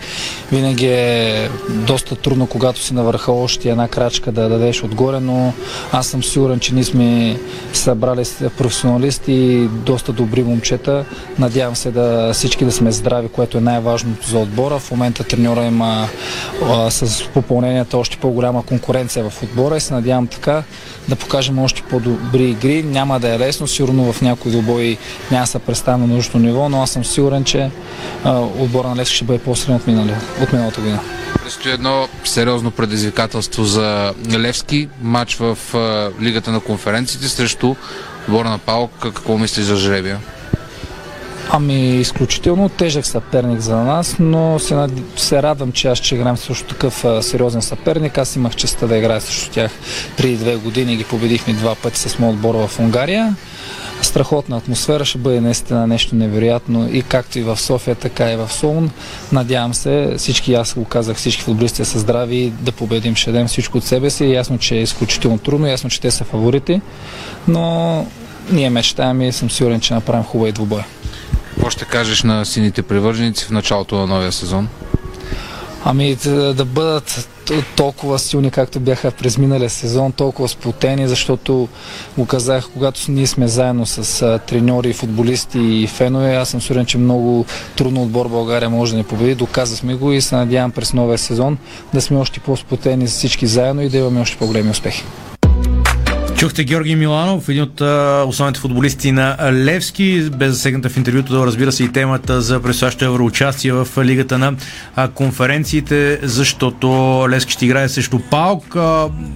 Винаги е доста трудно, когато си на върха още една крачка да дадеш отгоре, но аз съм сигурен, че ние сме събрали професионалисти и доста добри момчета. Надявам се да всички да сме здрави, което е най-важното за отбора. В момента треньора има а, с попълненията още по-голяма конкуренция в отбора и се надявам така да покажем още по-добри игри. Няма да е лесно, сигурно в някои добои няма да се представя на нужното ниво, но аз съм сигурен, че отбора на Левски ще бъде по-силен от, минали, от миналата година. Предстои едно сериозно предизвикателство за Левски. Матч в Лигата на конференциите срещу отбора на Паук. Какво мислиш за жребия? Ами, изключително тежък съперник за нас, но се, над... се радвам, че аз ще играем също такъв а, сериозен съперник. Аз имах честа да играя срещу тях преди две години и ги победихме два пъти с моят отбор в Унгария. Страхотна атмосфера ще бъде наистина нещо невероятно и както и в София, така и в Солун. Надявам се, всички, аз го казах, всички футболисти са здрави да победим, ще дадем всичко от себе си. Ясно, че е изключително трудно, ясно, че те са фаворити, но ние мечтаем и съм сигурен, че направим хубава и двубой. Какво ще кажеш на сините привърженици в началото на новия сезон? Ами да, да бъдат толкова силни, както бяха през миналия сезон, толкова сплотени, защото го казах, когато ние сме заедно с треньори, футболисти и фенове, аз съм сигурен, че много трудно отбор България може да ни победи. Доказахме го и се надявам през новия сезон да сме още по-сплотени всички заедно и да имаме още по-големи успехи. Чухте Георги Миланов, един от основните футболисти на Левски. Без засегната в интервюто да разбира се и темата за предстоящо евроучастие в Лигата на конференциите, защото Левски ще играе срещу Паук.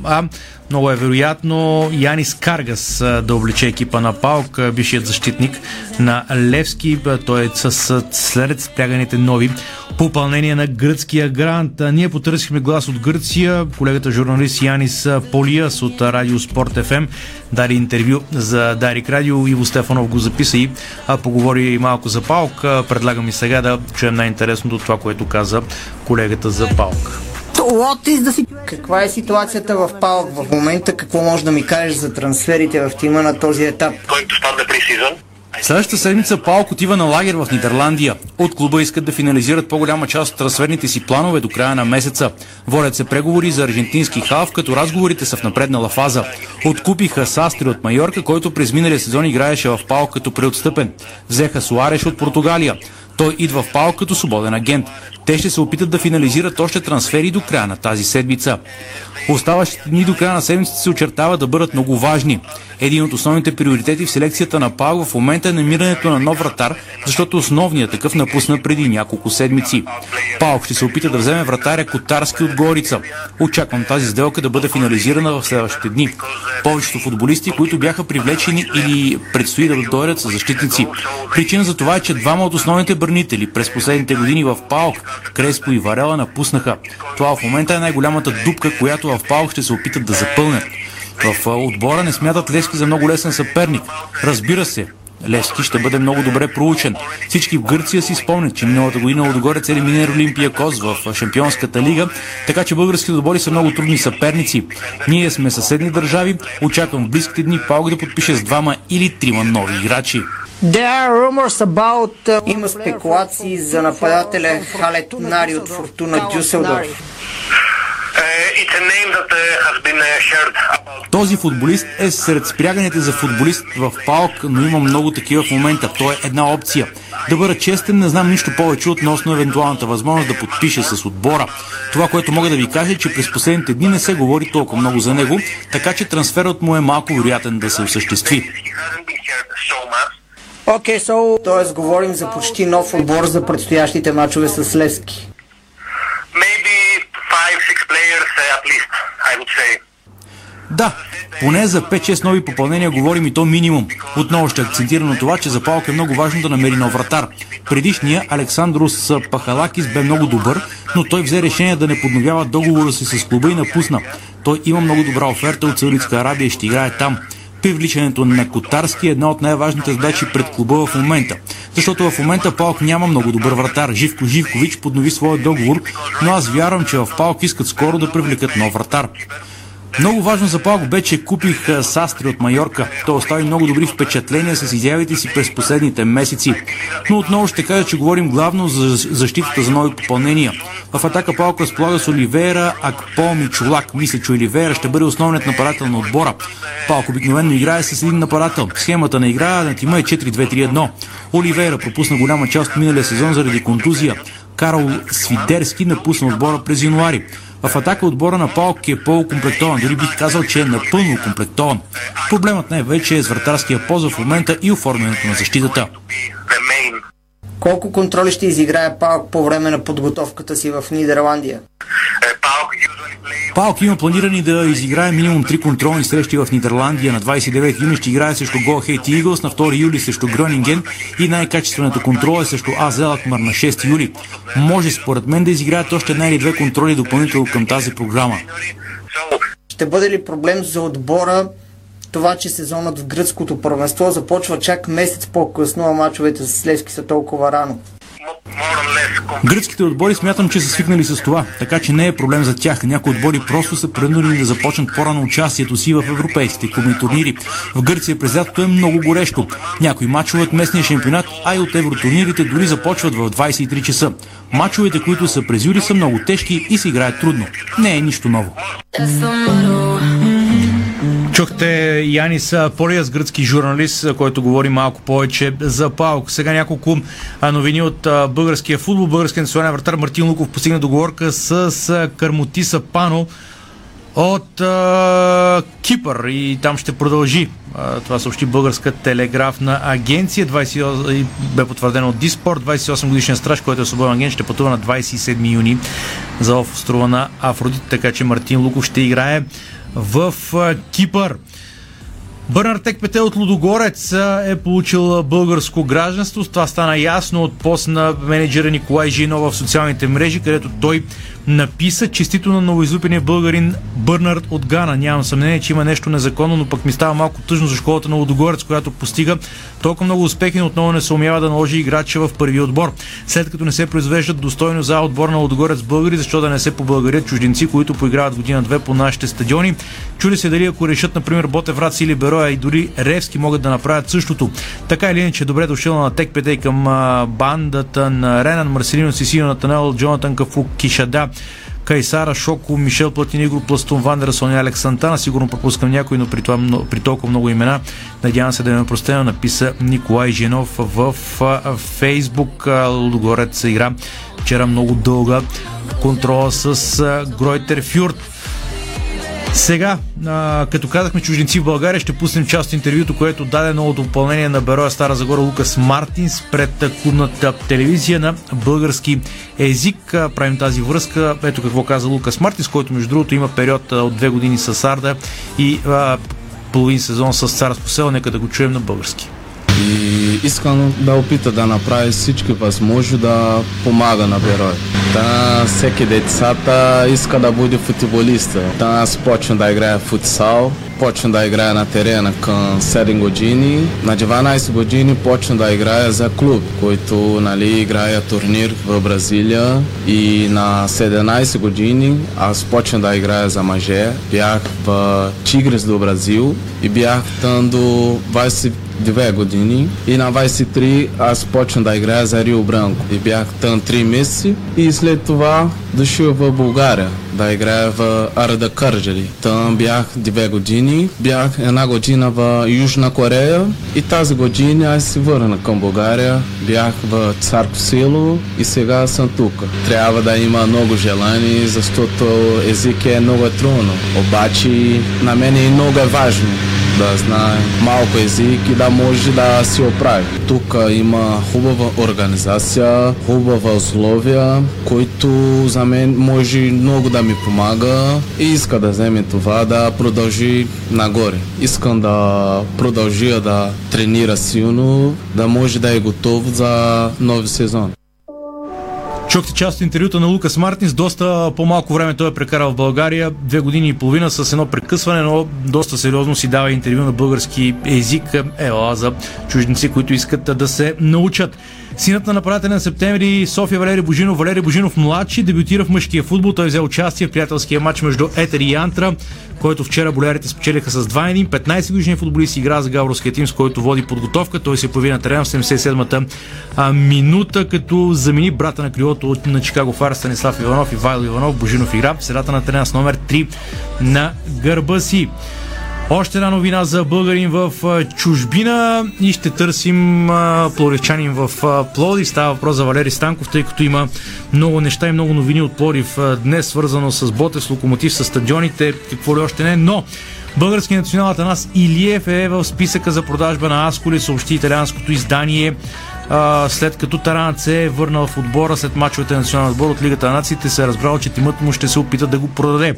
А много е вероятно Янис Каргас да облече екипа на Паук, бившият защитник на Левски. Той е с след спряганите нови попълнение на гръцкия грант. Ние потърсихме глас от Гърция. Колегата журналист Янис Полиас от Радио Спорт ФМ даде интервю за Дарик Радио. Иво Стефанов го записа и а, поговори малко за Паук. Предлагам и сега да чуем най-интересното това, което каза колегата за Паук. Каква е ситуацията в Паук в момента? Какво можеш да ми кажеш за трансферите в тима на този етап? Следващата седмица Паук отива на лагер в Нидерландия. От клуба искат да финализират по-голяма част от трансферните си планове до края на месеца. Водят се преговори за аржентински халф, като разговорите са в напреднала фаза. Откупиха Састри от Майорка, който през миналия сезон играеше в Паук като преотстъпен. Взеха Суареш от Португалия. Той идва в Паук като свободен агент. Те ще се опитат да финализират още трансфери до края на тази седмица. Оставащите дни до края на седмицата се очертава да бъдат много важни. Един от основните приоритети в селекцията на Паук в момента е намирането на нов вратар, защото основният такъв напусна преди няколко седмици. Паук ще се опита да вземе вратаря Котарски от Горица. Очаквам тази сделка да бъде финализирана в следващите дни. Повечето футболисти, които бяха привлечени или предстои да дойдат са защитници. Причина за това е, че двама от основните бранители през последните години в Паук, Креспо и Варела, напуснаха. Това в момента е най-голямата дупка, която в Паук ще се опитат да запълнят. В отбора не смятат Левски за много лесен съперник. Разбира се, Левски ще бъде много добре проучен. Всички в Гърция си спомнят, че миналата година отгоре цели минер Олимпия Коз в Шампионската лига, така че българските отбори са много трудни съперници. Ние сме съседни държави, очаквам в близките дни Паук да подпише с двама или трима нови играчи. About, uh... Има спекулации за нападателя Халет Нари от Фортуна Дюселдорф. Този футболист е сред спряганите за футболист в Палк, но има много такива в момента. Той е една опция. Да бъда честен, не знам нищо повече относно евентуалната възможност да подпише с отбора. Това, което мога да ви кажа е, че през последните дни не се говори толкова много за него, така че трансферът му е малко вероятен да се осъществи. Окей, okay, so... Тоест говорим за почти нов отбор за предстоящите мачове с Левски. Да, поне за 5-6 нови попълнения говорим и то минимум. Отново ще акцентира на това, че за Палк е много важно да намери нов вратар. Предишния Александрус Пахалакис бе много добър, но той взе решение да не подновява договора си с клуба и напусна. Той има много добра оферта от Саудитска Арабия и ще играе там. Привличането на Котарски е една от най-важните задачи пред клуба в момента. Защото в момента Палк няма много добър вратар. Живко Живкович поднови своя договор, но аз вярвам, че в Палк искат скоро да привлекат нов вратар. Много важно за Палко бе, че купих Састри от Майорка. Той остави много добри впечатления с изявите си през последните месеци. Но отново ще кажа, че говорим главно за защитата за нови попълнения. В атака Палко разполага с Оливера, Акпом и Чулак. Мисля, че Оливера ще бъде основният нападател на отбора. Палко обикновено играе с един нападател. Схемата на игра на тима е 4-2-3-1. Оливера пропусна голяма част от миналия сезон заради контузия. Карл Свидерски напусна отбора през януари. В атака отбора на Паук е по-окомплектован, дори бих казал, че е напълно окомплектован. Проблемът най-вече е с вратарския поза в момента и оформянето на защитата. Колко контроли ще изиграе Паук по време на подготовката си в Нидерландия? Паук има планирани да изиграе минимум 3 контролни срещи в Нидерландия. На 29 юни ще играе срещу Голхейт Eagles, на 2 юли срещу Гронинген и най-качествената контрола е срещу АЗ Алкмар на 6 юли. Може според мен да изиграят още една или две контроли допълнително към тази програма. Ще бъде ли проблем за отбора това, че сезонът в гръцкото първенство започва чак месец по-късно, а мачовете с Левски са толкова рано? Гръцките отбори смятам, че са свикнали с това, така че не е проблем за тях. Някои отбори просто са принудени да започнат по-рано участието си в европейските клубни турнири. В Гърция през лятото е много горещо. Някои мачове от местния шампионат, а и от евротурнирите дори започват в 23 часа. Мачовете, които са през юли, са много тежки и се играят трудно. Не е нищо ново. Чухте Янис Полиас, гръцки журналист, който говори малко повече за Паук. Сега няколко новини от българския футбол. Българският национален вратар Мартин Луков постигна договорка с Кармотиса Пано от а, Кипър и там ще продължи. А, това съобщи българска телеграфна агенция. 28, бе потвърдено от Диспорт. 28 годишен страж, който е свободен агент, ще пътува на 27 юни за острова на Афродит, така че Мартин Луков ще играе в Кипър. Бърнар Текпете от Лудогорец е получил българско гражданство. Това стана ясно от пост на менеджера Николай Жино в социалните мрежи, където той написа честито на новоизлюпения българин Бърнард от Гана. Нямам съмнение, че има нещо незаконно, но пък ми става малко тъжно за школата на Лудогорец, която постига толкова много успехи, но отново не се умява да наложи играча в първи отбор. След като не се произвеждат достойно за отбор на Лудогорец българи, защо да не се побългарят чужденци, които поиграват година-две по нашите стадиони. Чуди се дали ако решат, например, Ботев Рац или Бероя и дори Ревски могат да направят същото. Така или иначе, добре дошъл на Тек Петей към бандата на Ренан Марселино Сисино, Натанел, Джонатан Кафу, Кишада, Кайсара, Шоко, Мишел Платинигро, Пластун, Вандера, Соня, Алекс Сантана. Сигурно пропускам някой, но при, това, при толкова много имена. Надявам се да ме простено, написа Николай Женов в Фейсбук. Лудогорец игра вчера много дълга контрола с Гройтер Фюрт. Сега, а, като казахме чужденци в България, ще пуснем част от интервюто, което даде новото допълнение на Бероя Стара Загора Лукас Мартинс пред клубната телевизия на български език. Правим тази връзка. Ето какво каза Лукас Мартинс, който между другото има период от две години с Арда и а, половин сезон с Царско село. Нека да го чуем на български. И искам да опита да направи всички възможно да помага на Берой. Та всеки децата иска да бъде футболиста. Та аз почна да играя футсал, почна да играя на терена към 7 години. На 12 години почна да играя за клуб, който нали, играя турнир в Бразилия. И на 17 години аз почна да играя за мъже. Бях в Чигрес до Бразил и бях там до 20 две години и на 23 аз почна да играя за Рио Бранко и бях там 3 месеци и след това дошъл в България да играя в Арда Кърджали. Там бях две години, бях една година в Южна Корея и тази година аз се върна към България. Бях в Царко село и сега съм тук. Трябва да има много желание, защото език е много трудно. Обаче на мен е много важно да знае малко език и да може да си оправи. Тук има хубава организация, хубава условия, които за мен може много да ми помага и иска да вземе това да продължи нагоре. Искам да продължи да тренира силно, да може да е готов за нови сезон. Чухте част от интервюта на Лукас Мартинс. Доста по-малко време той е прекарал в България. Две години и половина с едно прекъсване, но доста сериозно си дава интервю на български език. Ела за чужденци, които искат да се научат. Синът на нападателя на септември София Валери Божинов. Валери Божинов младши дебютира в мъжкия футбол. Той взе участие в приятелския матч между Етер и Антра, който вчера болярите спечелиха с 2-1. 15 годишният футболист игра за Гавровския тим, с който води подготовка. Той се появи на терена в 77-та минута, като замени брата на крилото на Чикаго Фар Станислав Иванов и Вайло Иванов. Божинов игра в средата на терена с номер 3 на гърба си. Още една новина за българин в чужбина и ще търсим плоривчанин в Плодив. Става въпрос за Валери Станков, тъй като има много неща и много новини от Плодив днес, свързано с Ботев, Локомотив, с стадионите, какво ли още не, но Българският национал нас Илиев е в списъка за продажба на Асколи, съобщи италианското издание след като Таранът се е върнал в отбора след мачовете на националния отбор от Лигата на нациите, се е разбрал, че тимът му ще се опита да го продаде.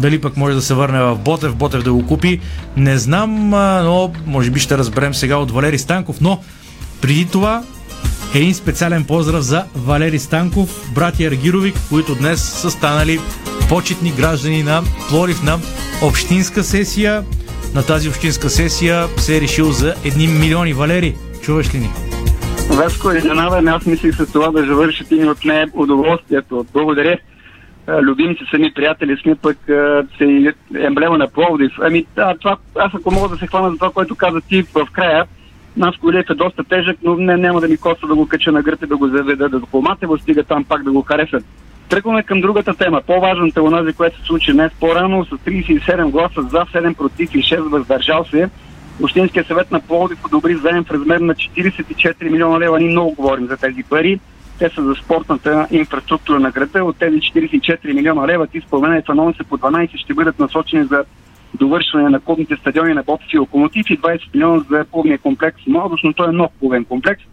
Дали пък може да се върне в Ботев, Ботев да го купи, не знам, но може би ще разберем сега от Валери Станков. Но преди това един специален поздрав за Валери Станков, братия Аргировик, които днес са станали почетни граждани на Плорив на общинска сесия. На тази общинска сесия се е решил за едни милиони. Валери, чуваш ли ни? Веско, изненада, аз мислих с това да завършат и от нея удоволствието. Благодаря любимци са ми, приятели сме, пък се емблема на Пловдив. Ами, да, това, аз ако мога да се хвана за това, което каза ти в края, нас Колиев е доста тежък, но не, няма да ми коства да го кача на и да го заведа да го го стига там пак да го харесат. Тръгваме към другата тема. По-важната е онази, която се случи днес по-рано, с 37 гласа за, 7 против и 6 въздържал се. Общинския съвет на Пловдив одобри заем в размер на 44 милиона лева. Ние много говорим за тези пари. Те са за спортната инфраструктура на града. От тези 44 милиона лева, ти споменай в анонса по 12 ще бъдат насочени за довършване на клубните стадиони на Ботов и Локомотив и 20 милиона за клубния комплекс Младост, но той е нов клубен комплекс.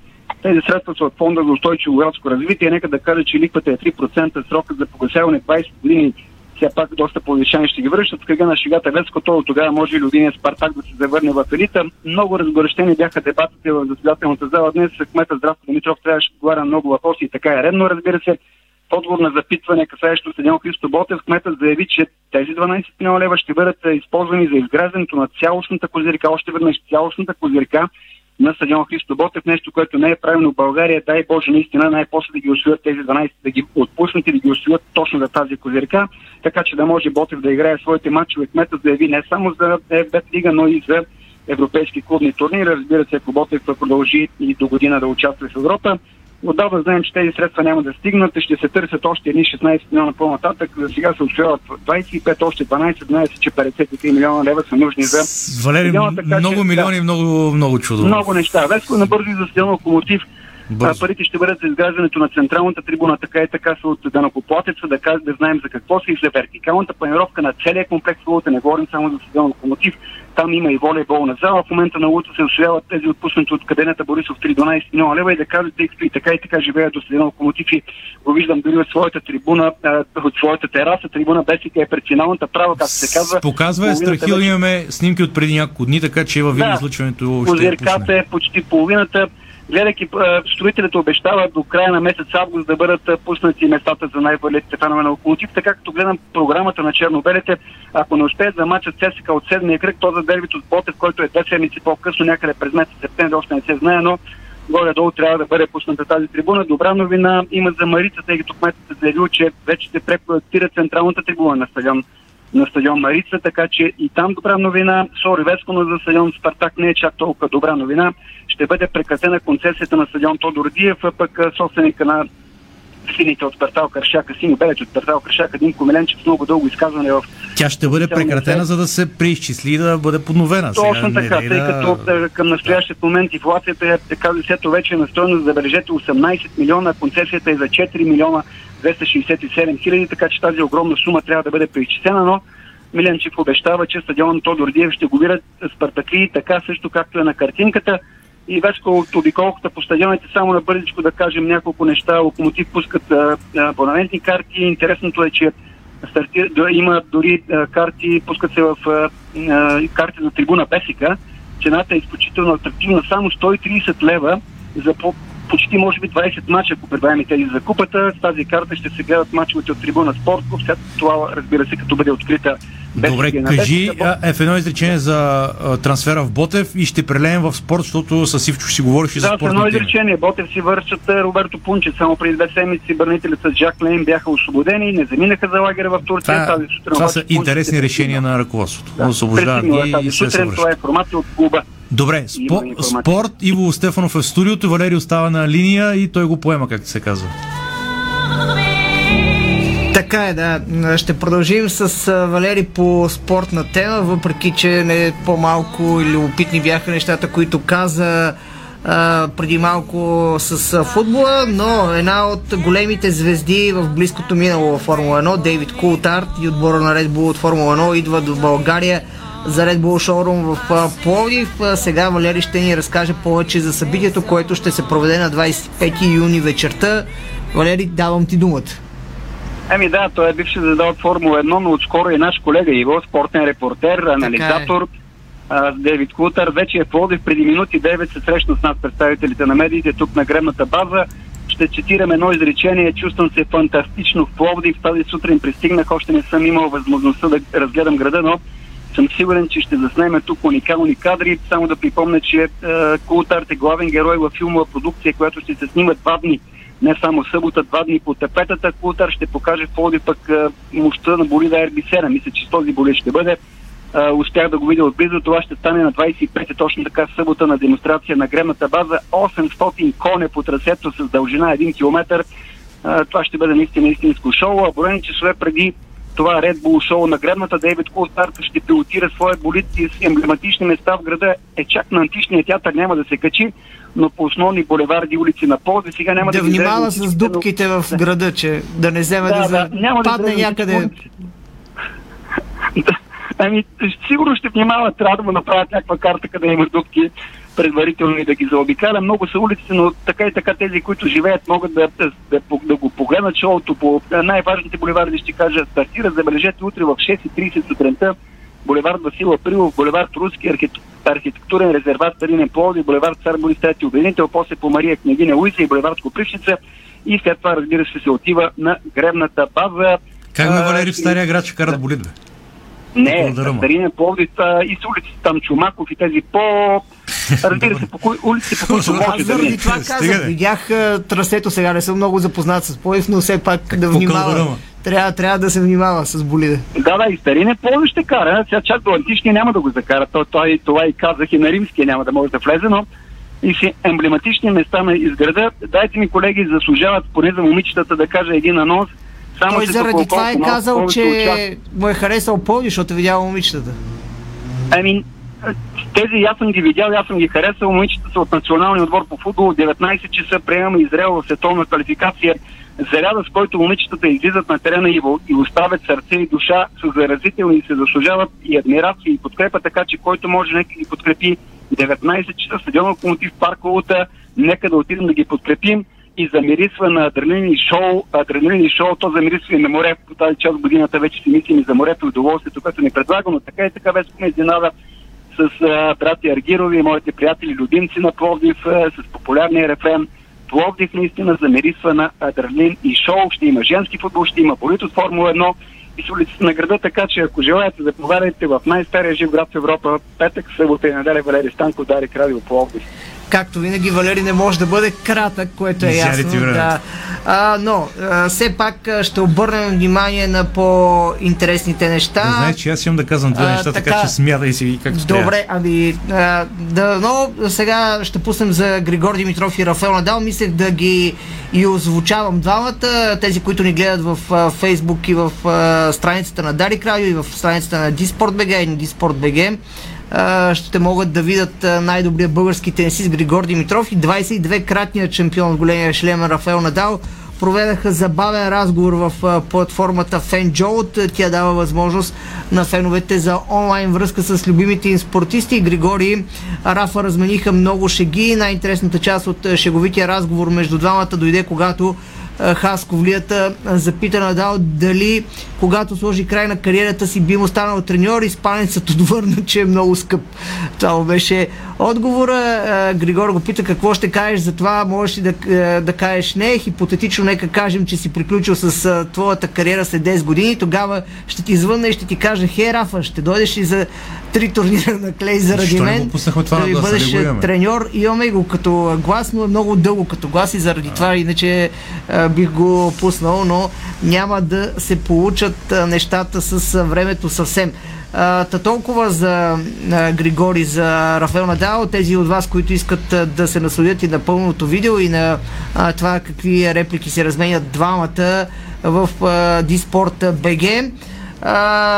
Тези средства са от фонда за устойчиво градско развитие. Нека да кажа, че ликвата е 3%, срокът за погасяване 20 години все пак доста повишани ще ги връщат. Кръга на шегата Леско, то тогава може и любимия Спартак да се завърне в елита. Много разгорещени бяха дебатите в заседателната зала днес. Кмета Здравко Димитров трябваше да отговаря много въпроси и така е редно, разбира се. В отговор на запитване, касаещо стадион Христо Ботев, кметът заяви, че тези 12 милиона лева ще бъдат използвани за изграждането на цялостната козирка, още веднъж цялостната козирка на стадион Христо Ботев, нещо, което не е правилно в България. Дай Боже, наистина най-после да ги освоят тези 12, да ги отпуснат и да ги освоят точно за тази козирка, така че да може Ботев да играе своите матчове. Кметът заяви не само за Бет Лига, но и за европейски клубни турнири. Разбира се, ако Ботев продължи и до година да участва в Европа, Отдавна знаем, че тези средства няма да стигнат. Ще се търсят още едни 16 милиона по-нататък. За сега се освояват 25, още 12. Знае се, че 53 милиона лева са нужни за... Валери, много че, милиони, да, много, много чудо. Много неща. Веско набързо и за стил локомотив. Бързо. Парите ще бъдат за изграждането на централната трибуна, така и така са от данокоплатеца, да, да знаем за какво са и за вертикалната планировка на целия комплекс. Не говорим само за стадион локомотив. Там има и волейболна зала. В момента на Луто се освояват тези отпуснати от каденета Борисов 3 12 милиона лева и да кажат, тъй като и така и така живеят до стадион локомотив и го виждам дори от своята трибуна, от своята тераса, трибуна Бесика е пред финалната права, както се казва. Показва е страхил, вече... имаме снимки от преди няколко дни, така че във видео излъчването ще е, е почти половината гледайки строителите обещават до края на месец август да бъдат пуснати местата за най-валетите фенове на локомотив. Така като гледам програмата на чернобелите, ако не успеят да мачат ЦСКА от седмия кръг, то за дербито с Ботев, който е две седмици по-късно, някъде през месец септември, още не се знае, но горе-долу трябва да бъде пусната тази трибуна. Добра новина има за Марица, тъй като кметът е заявил, че вече се препроектира централната трибуна на стадион на стадион Марица, така че и там добра новина. Сори Веско, но за стадион Спартак не е чак толкова добра новина. Ще бъде прекратена концесията на стадион Тодор Диев, а пък собственика на сините от Спартал Кръшака, сини белети от Спартал Кръшака, Димко Миленчев, много дълго изказване в... Тя ще бъде прекратена, за да се преизчисли и да бъде подновена. Точно Сега, така, не, тъй като да... към настоящия момент инфлацията е, така десето вече е настроена, забележете, 18 милиона, концесията е за 4 милиона 267 хиляди, така че тази огромна сума трябва да бъде преизчислена, но Миленчев обещава, че стадион Тодор Диев ще го видят Спартаки, така също както е на картинката. И вече от обиколката по стадионите, само на бързичко да кажем няколко неща. Локомотив пускат абонаментни карти. Интересното е, че стартир, има дори карти, пускат се в а, а, карти за трибуна Бесика. Цената е изключително атрактивна, само 130 лева за почти може би 20 мача, ако прибавим тези за купата. С тази карта ще се гледат мачовете от трибуна спорт. След това, разбира се, като бъде открита Добре, кажи е, в едно изречение за а, трансфера в Ботев и ще прелеем в спорт, защото с Ивчо си говориш и да, за спорт. Да, едно изречение. Ботев си вършат Роберто Пунче. Само преди две седмици бранителите с Джак Лейн бяха освободени и не заминаха за лагера в Турция. Това, тази сутрин, това са интересни решения на ръководството. Да, Освобождават ги и сутрин, това е информация от клуба. Добре, спо, спорт. Иво Стефанов е в студиото, Валери остава на линия и той го поема, както се казва. Така е, да. Ще продължим с Валери по спортна тема, въпреки че не по-малко или опитни бяха нещата, които каза а, преди малко с футбола, но една от големите звезди в близкото минало в Формула 1, Дейвид Култарт и отбора на Red Bull от Формула 1 идва до България за Red Bull Showroom в Пловдив. Сега Валери ще ни разкаже повече за събитието, което ще се проведе на 25 юни вечерта. Валери, давам ти думата. Еми да, той е бивши задал от Формула 1, но отскоро и наш колега Иво, спортен репортер, анализатор, е. Девид Кутър. Вече е Плодив преди минути 9 се срещна с нас представителите на медиите тук на гремната база. Ще цитирам едно изречение. Чувствам се фантастично в Пловдив. Тази сутрин пристигнах, още не съм имал възможността да разгледам града, но съм сигурен, че ще заснеме тук уникални кадри. Само да припомня, че е, Култарт е главен герой във филмова продукция, която ще се снима два дни не само събота, два дни по тепетата. Култър ще покаже в Плоди пък мощта на болида RB7. Мисля, че с този болид ще бъде. успях да го видя отблизо. Това ще стане на 25 точно така събота на демонстрация на гремната база. 800 коне по трасето с дължина 1 км. това ще бъде наистина истинско шоу. А броени часове преди това Red Bull шоу на гребната Дейвид Култарт ще пилотира своя болит и с емблематични места в града. Е чак на античния театър няма да се качи, но по основни булеварди улици на Ползи сега няма да... Да внимава с дупките в града, че да не вземе да, да, да няма падне [laughs] да някъде. Ами, сигурно ще внимават, трябва да му направят някаква карта, къде има дупки предварително и да ги заобикаля. Много са улиците, но така и така тези, които живеят, могат да, да, да, да го погледнат шоуто по най-важните булеварди, ще кажа, стартира, забележете утре в 6.30 сутринта булевард Васила Прилов, булевард Руски архитектурен резерват Старинен Пловди, булевард Цар Борис Трети обединител, после по Мария Княгиня Луиза и булевард Копривщица и след това, разбира се, се отива на гребната база. Как ме Валери в Стария град ще карат болид, бе? Не, Старинен Пловдив и с улиците там Чумаков и тези по... Разбира се, по кои улици, по които може да заради това казах, видях трасето сега, не съм много запознат с Пловдив, но все пак да внимавам. Трябва, трябва да се внимава с болиде. Да, да, и старине Пловдив ще кара. Сега чак до античния няма да го закара. Той, той, това и казах и на римския няма да може да влезе, но и си емблематични места на изграда. Дайте ми, колеги, заслужават поне за момичетата да кажа един анонс. Само Той заради това е казал, че участ... му е харесал Пловдив, защото е видял момичетата. Ами, тези аз съм ги видял, аз съм ги харесал. Момичета са от националния отбор по футбол. 19 часа приемаме Израел в световна квалификация. Заряда, с който момичетата излизат на терена и, и оставят сърце и душа, са заразителни и се заслужават и адмирация и подкрепа, така че който може нека ги подкрепи 19 часа стадион Локомотив Парковата, нека да отидем да ги подкрепим и замирисва на адреналин и шоу, адреналин и шоу, то замирисва и на море. По тази част годината вече си мислим и за морето и удоволствието, което ни предлага, но така и така вече ме изненада с а, брати Аргирови, моите приятели, любимци на Пловдив, а, с популярния рефрен Пловдив наистина замирисва на адреналин и шоу. Ще има женски футбол, ще има болит от Формула 1 и с улицата на града, така че ако желаете, заповядайте в най-стария жив град в Европа, петък, събота и неделя Валери Станко, Дари Радио Пловдив. Както винаги, Валери не може да бъде кратък, което е ясно. Да. А, но, а, все пак ще обърнем внимание на по-интересните неща. Да, знаеш, че аз имам да казвам две неща, така, така че смятай си както Добре, ами, а, да, но сега ще пуснем за Григор Димитров и Рафаел Надал. Мислех да ги и озвучавам двамата. Тези, които ни гледат в Фейсбук и в а, страницата на Дарик Радио и в страницата на Диспорт БГ и на Диспорт БГ ще могат да видят най-добрия български тенисист Григор Димитров и 22-кратният шампион от големия шлем Рафаел Надал проведаха забавен разговор в платформата FanJolt. Тя дава възможност на феновете за онлайн връзка с любимите им спортисти. Григори Рафа размениха много шеги. Най-интересната част от шеговития разговор между двамата дойде, когато Хасковлията запита Надал дали когато сложи край на кариерата си би му станал треньор. Испанецът отвърна, че е много скъп. Това беше отговора. Григор го пита какво ще кажеш за това. Можеш ли да, да кажеш не. Хипотетично нека кажем, че си приключил с твоята кариера след 10 години. Тогава ще ти звънна и ще ти кажа, хей Рафа, ще дойдеш и за три турнира на клей заради Защо мен. Това да ви бъдеш треньор. Имаме го като глас, но е много дълго като глас и заради това иначе а, бих го пуснал, но няма да се получат а, нещата с времето съвсем. Та толкова за Григори, за Рафаел Надал, тези от вас, които искат да се насладят и на пълното видео и на това какви реплики се разменят двамата в Диспорт БГ.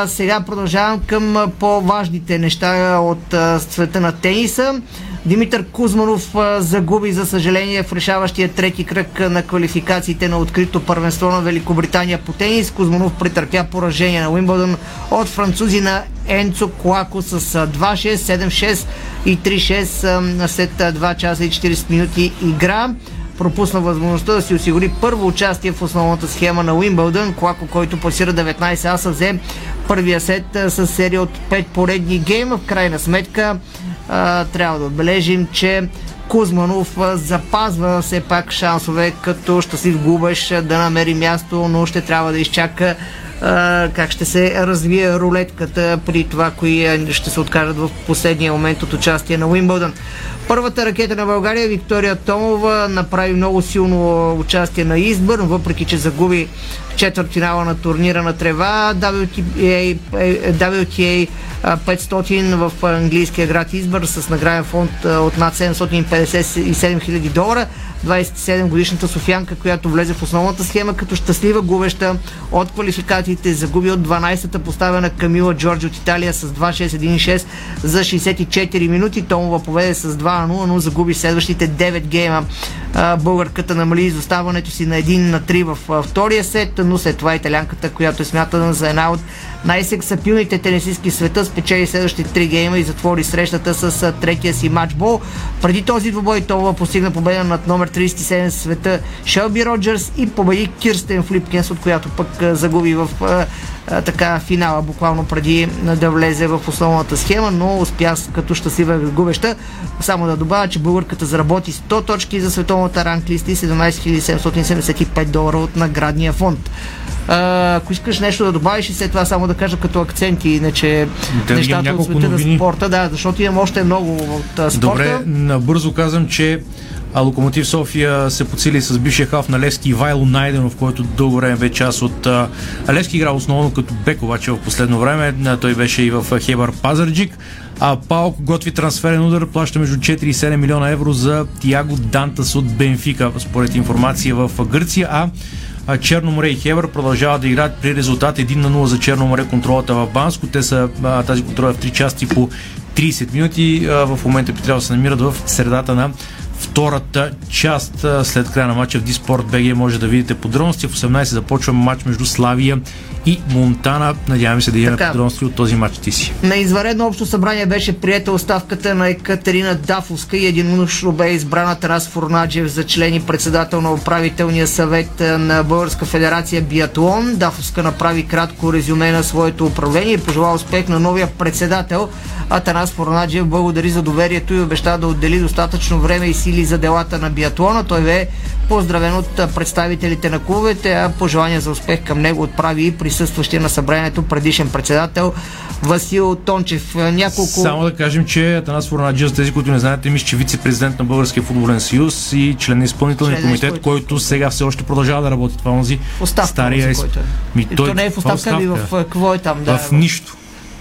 Сега продължавам към по-важните неща от света на тениса. Димитър Кузманов загуби, за съжаление, в решаващия трети кръг на квалификациите на открито първенство на Великобритания по тенис. Кузманов претърпя поражение на Уимбълдън от французи на Енцо Клако с 2-6, 7-6 и 3-6 след 2 часа и 40 минути игра пропусна възможността да си осигури първо участие в основната схема на Уимбълдън. Клако, който пасира 19 аса, взе първия сет с серия от 5 поредни гейма. В крайна сметка трябва да отбележим, че Кузманов запазва все пак шансове като щастлив губеш да намери място, но ще трябва да изчака как ще се развие рулетката при това, кои ще се откажат в последния момент от участие на Уимбълдън. Първата ракета на България, Виктория Томова, направи много силно участие на Избърн, въпреки че загуби четвъртфинала на турнира на трева. WTA, WTA 500 в английския град Избър с награден фонд от над 757 000 долара. 27 годишната Софянка, която влезе в основната схема като щастлива губеща от квалификациите, загуби от 12-та поставена Камила Джорджи от Италия с 2-6-1-6 за 64 минути. Томова поведе с 2-0, но загуби следващите 9 гейма. Българката намали изоставането си на 1 на 3 в втория сет, но след това италянката, която е смятана за една от най-сексапилните тенисистки света, спечели следващите три гейма и затвори срещата с третия си матчбол. Преди този двубой Това постигна победа над номер 37 в света Шелби Роджерс и победи Кирстен Флипкенс, от която пък загуби в така финала, буквално преди да влезе в основната схема, но успя като щастлива губеща. Само да добавя, че българката заработи 100 точки за световната ранглиста и 17 775 долара от наградния фонд. А, ако искаш нещо да добавиш и след това само да кажа като акценти, иначе да, нещата от света на спорта, да, защото имам още много от спорта. Добре, набързо казвам, че а Локомотив София се подсили с бившия халф на Левски Ивайло Найденов, който дълго време бе част от а, Левски играл основно като бек, обаче в последно време. Той беше и в Хебър Пазарджик. А Паук готви трансферен удар, плаща между 4 и 7 милиона евро за Тиаго Дантас от Бенфика, според информация в Гърция. А Черно море и Хевър продължават да играят при резултат 1 на 0 за Черно море контролата в Банско. Те са тази контрола в 3 части по 30 минути. В момента би трябвало да се намират в средата на втората част. След края на матча в Диспорт БГ може да видите подробности. В 18 започва матч между Славия и Монтана. Надяваме се да имаме подробности от този матч ти си. На изваредно общо събрание беше приета оставката на Екатерина Дафовска и единодушно бе избрана Тарас Фурнаджев за член и председател на управителния съвет на Българска федерация Биатлон. Дафовска направи кратко резюме на своето управление и пожела успех на новия председател Атанас Фурнаджев благодари за доверието и обеща да отдели достатъчно време и сили за делата на биатлона. Той бе поздравен от представителите на клубовете, а пожелание за успех към него отправи и присъстващия на събранието предишен председател Васил Тончев. Няколко... Само да кажем, че Атанас Фурнаджев, за тези, които не знаете, мисля, че вице-президент на Българския футболен съюз и член на изпълнителния член комитет, който... който сега все още продължава да работи. Това онзи стария... Който е. Ми, той... То не е в оставка, ами в какво е там? Да, в нищо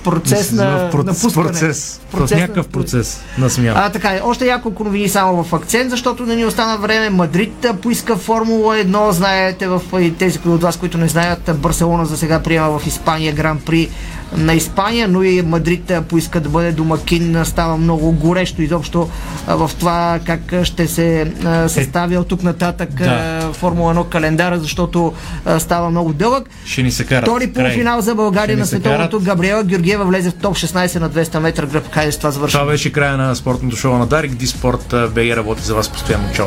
процес на, в процес. Процес, процес в някакъв процес на смяна. А, така, още няколко новини само в акцент, защото не ни остана време. Мадрид поиска Формула 1, знаете, в тези от вас, които не знаят, Барселона за сега приема в Испания Гран При на Испания, но и Мадрид поиска да бъде домакин. Става много горещо изобщо в това как ще се състави от тук нататък да. Формула 1 календара, защото става много дълъг. Ще ни се карат. Втори полуфинал за България на световното. Габриела Георгиева влезе в топ 16 на 200 метра гръб. Хайде с това завършва. Това беше края на спортното шоу на Дарик. Диспорт БГ работи за вас постоянно. Чао!